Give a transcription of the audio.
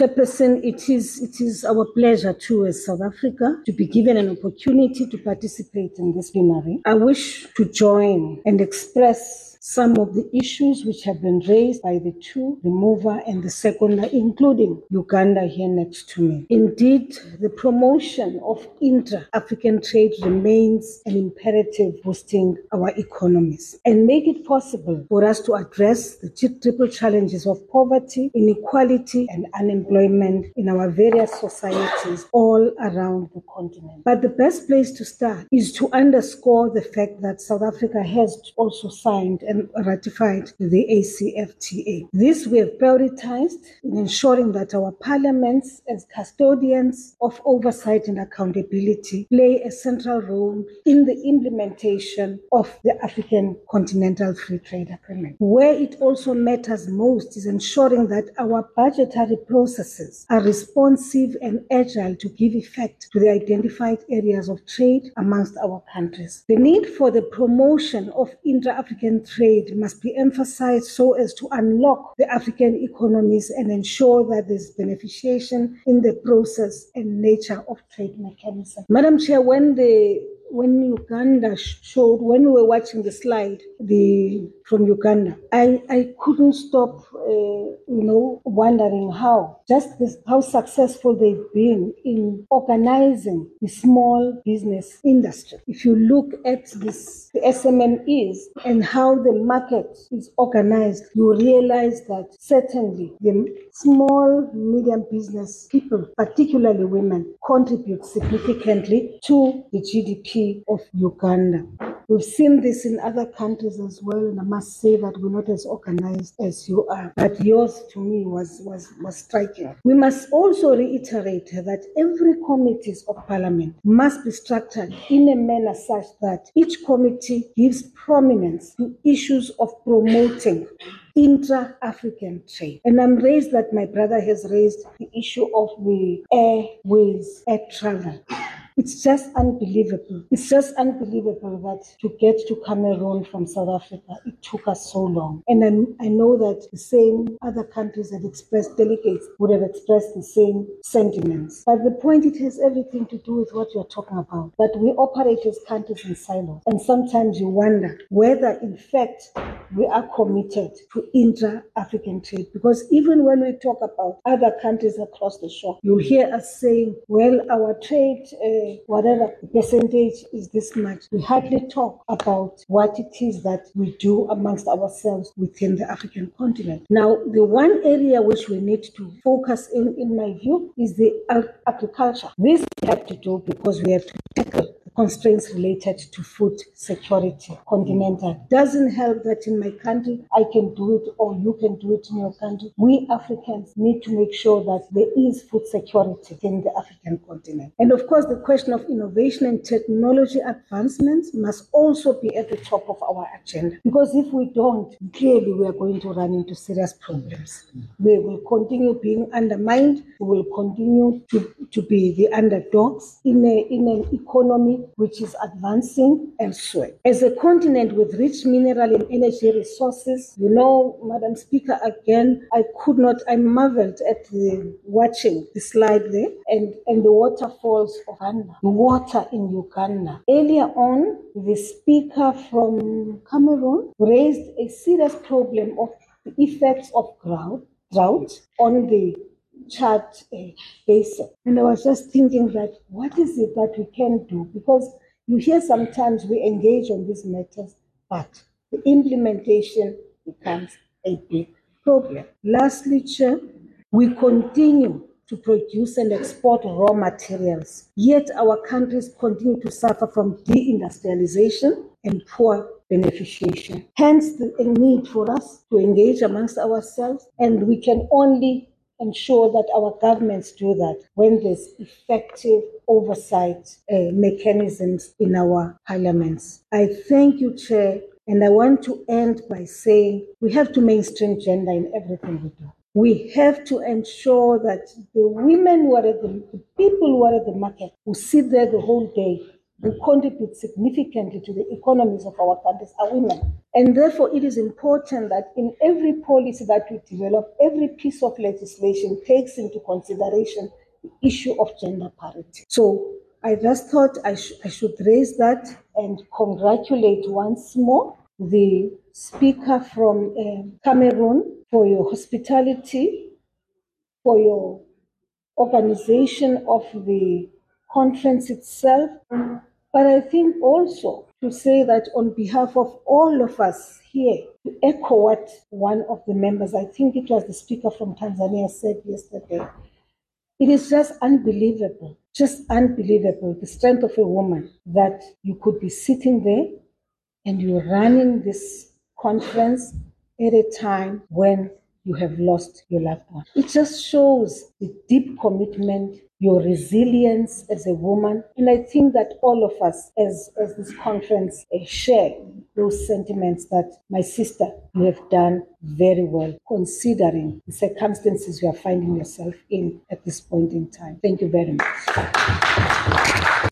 Chairperson, it is, it is our pleasure too as South Africa to be given an opportunity to participate in this plenary. I wish to join and express some of the issues which have been raised by the two, the mover and the seconder, including Uganda here next to me. Indeed, the promotion of intra-African trade remains an imperative boosting our economies and make it possible for us to address the triple challenges of poverty, inequality and unemployment in our various societies all around the continent. But the best place to start is to underscore the fact that South Africa has also signed and ratified the ACFTA. This we have prioritized in ensuring that our parliaments, as custodians of oversight and accountability, play a central role in the implementation of the African Continental Free Trade Agreement. Where it also matters most is ensuring that our budgetary processes are responsive and agile to give effect to the identified areas of trade amongst our countries. The need for the promotion of intra-African trade must be emphasized so as to unlock the African economies and ensure that there's beneficiation in the process and nature of trade mechanism. Madam Chair, when the when Uganda showed, when we were watching the slide, the from Uganda, I, I couldn't stop, uh, you know, wondering how just this, how successful they've been in organizing the small business industry. If you look at this, the SMMEs and how the market is organized, you realize that certainly the small, medium business people, particularly women, contribute significantly to the GDP of Uganda. We've seen this in other countries as well, and I must say that we're not as organized as you are. But yours, to me, was was was striking. We must also reiterate that every committees of parliament must be structured in a manner such that each committee gives prominence to issues of promoting intra-African trade. And I'm raised that my brother has raised the issue of the airways, air travel. It's just unbelievable. It's just unbelievable that to get to Cameroon from South Africa, it took us so long. And I, I know that the same other countries have expressed, delegates would have expressed the same sentiments. But the point, it has everything to do with what you're talking about. That we operate as countries in silos. And sometimes you wonder whether, in fact, we are committed to intra-African trade. Because even when we talk about other countries across the shore, you'll hear us saying, well, our trade, uh, whatever percentage is this much. We hardly talk about what it is that we do amongst ourselves within the African continent. Now, the one area which we need to focus in, in my view, is the ag- agriculture. This we have to do because we have to tackle constraints related to food security continental. Doesn't help that in my country i can do it or you can do it in your country. We africans need to make sure that there is food security in the african continent. And of course the question of innovation and technology advancements must also be at the top of our agenda. Because if we don't clearly we are going to run into serious problems. We will continue being undermined. We will continue to, to be the underdogs in, a, in an economy which is advancing elsewhere. As a continent with rich mineral and energy resources, you know, Madam Speaker, again, I could not, I marveled at the watching the slide there and, and the waterfalls of Uganda, the water in Uganda. Earlier on, the speaker from Cameroon raised a serious problem of the effects of drought, drought on the Chad uh, basin. And I was just thinking that what is it that we can do? Because you hear sometimes we engage on these matters, but the implementation becomes a big problem. Lastly, Chair, we continue to produce and export raw materials, yet our countries continue to suffer from deindustrialization and poor beneficiation. Hence, the need for us to engage amongst ourselves, and we can only ensure that our governments do that when there's effective oversight uh, mechanisms in our parliaments. I thank you, Chair, and I want to end by saying we have to mainstream gender in everything we do. We have to ensure that the women who are at the, the people who are at the market, who sit there the whole day, who contribute significantly to the economies of our countries are women. And therefore, it is important that in every policy that we develop, every piece of legislation takes into consideration the issue of gender parity. So I just thought I, sh- I should raise that and congratulate once more the speaker from um, Cameroon for your hospitality, for your organization of the conference itself. But I think also to say that on behalf of all of us here, to echo what one of the members, I think it was the speaker from Tanzania, said yesterday. It is just unbelievable, just unbelievable, the strength of a woman that you could be sitting there and you're running this conference at a time when you have lost your loved one. It just shows the deep commitment, your resilience as a woman. And I think that all of us, as, as this conference, uh, share those sentiments that my sister, you have done very well, considering the circumstances you are finding yourself in at this point in time. Thank you very much.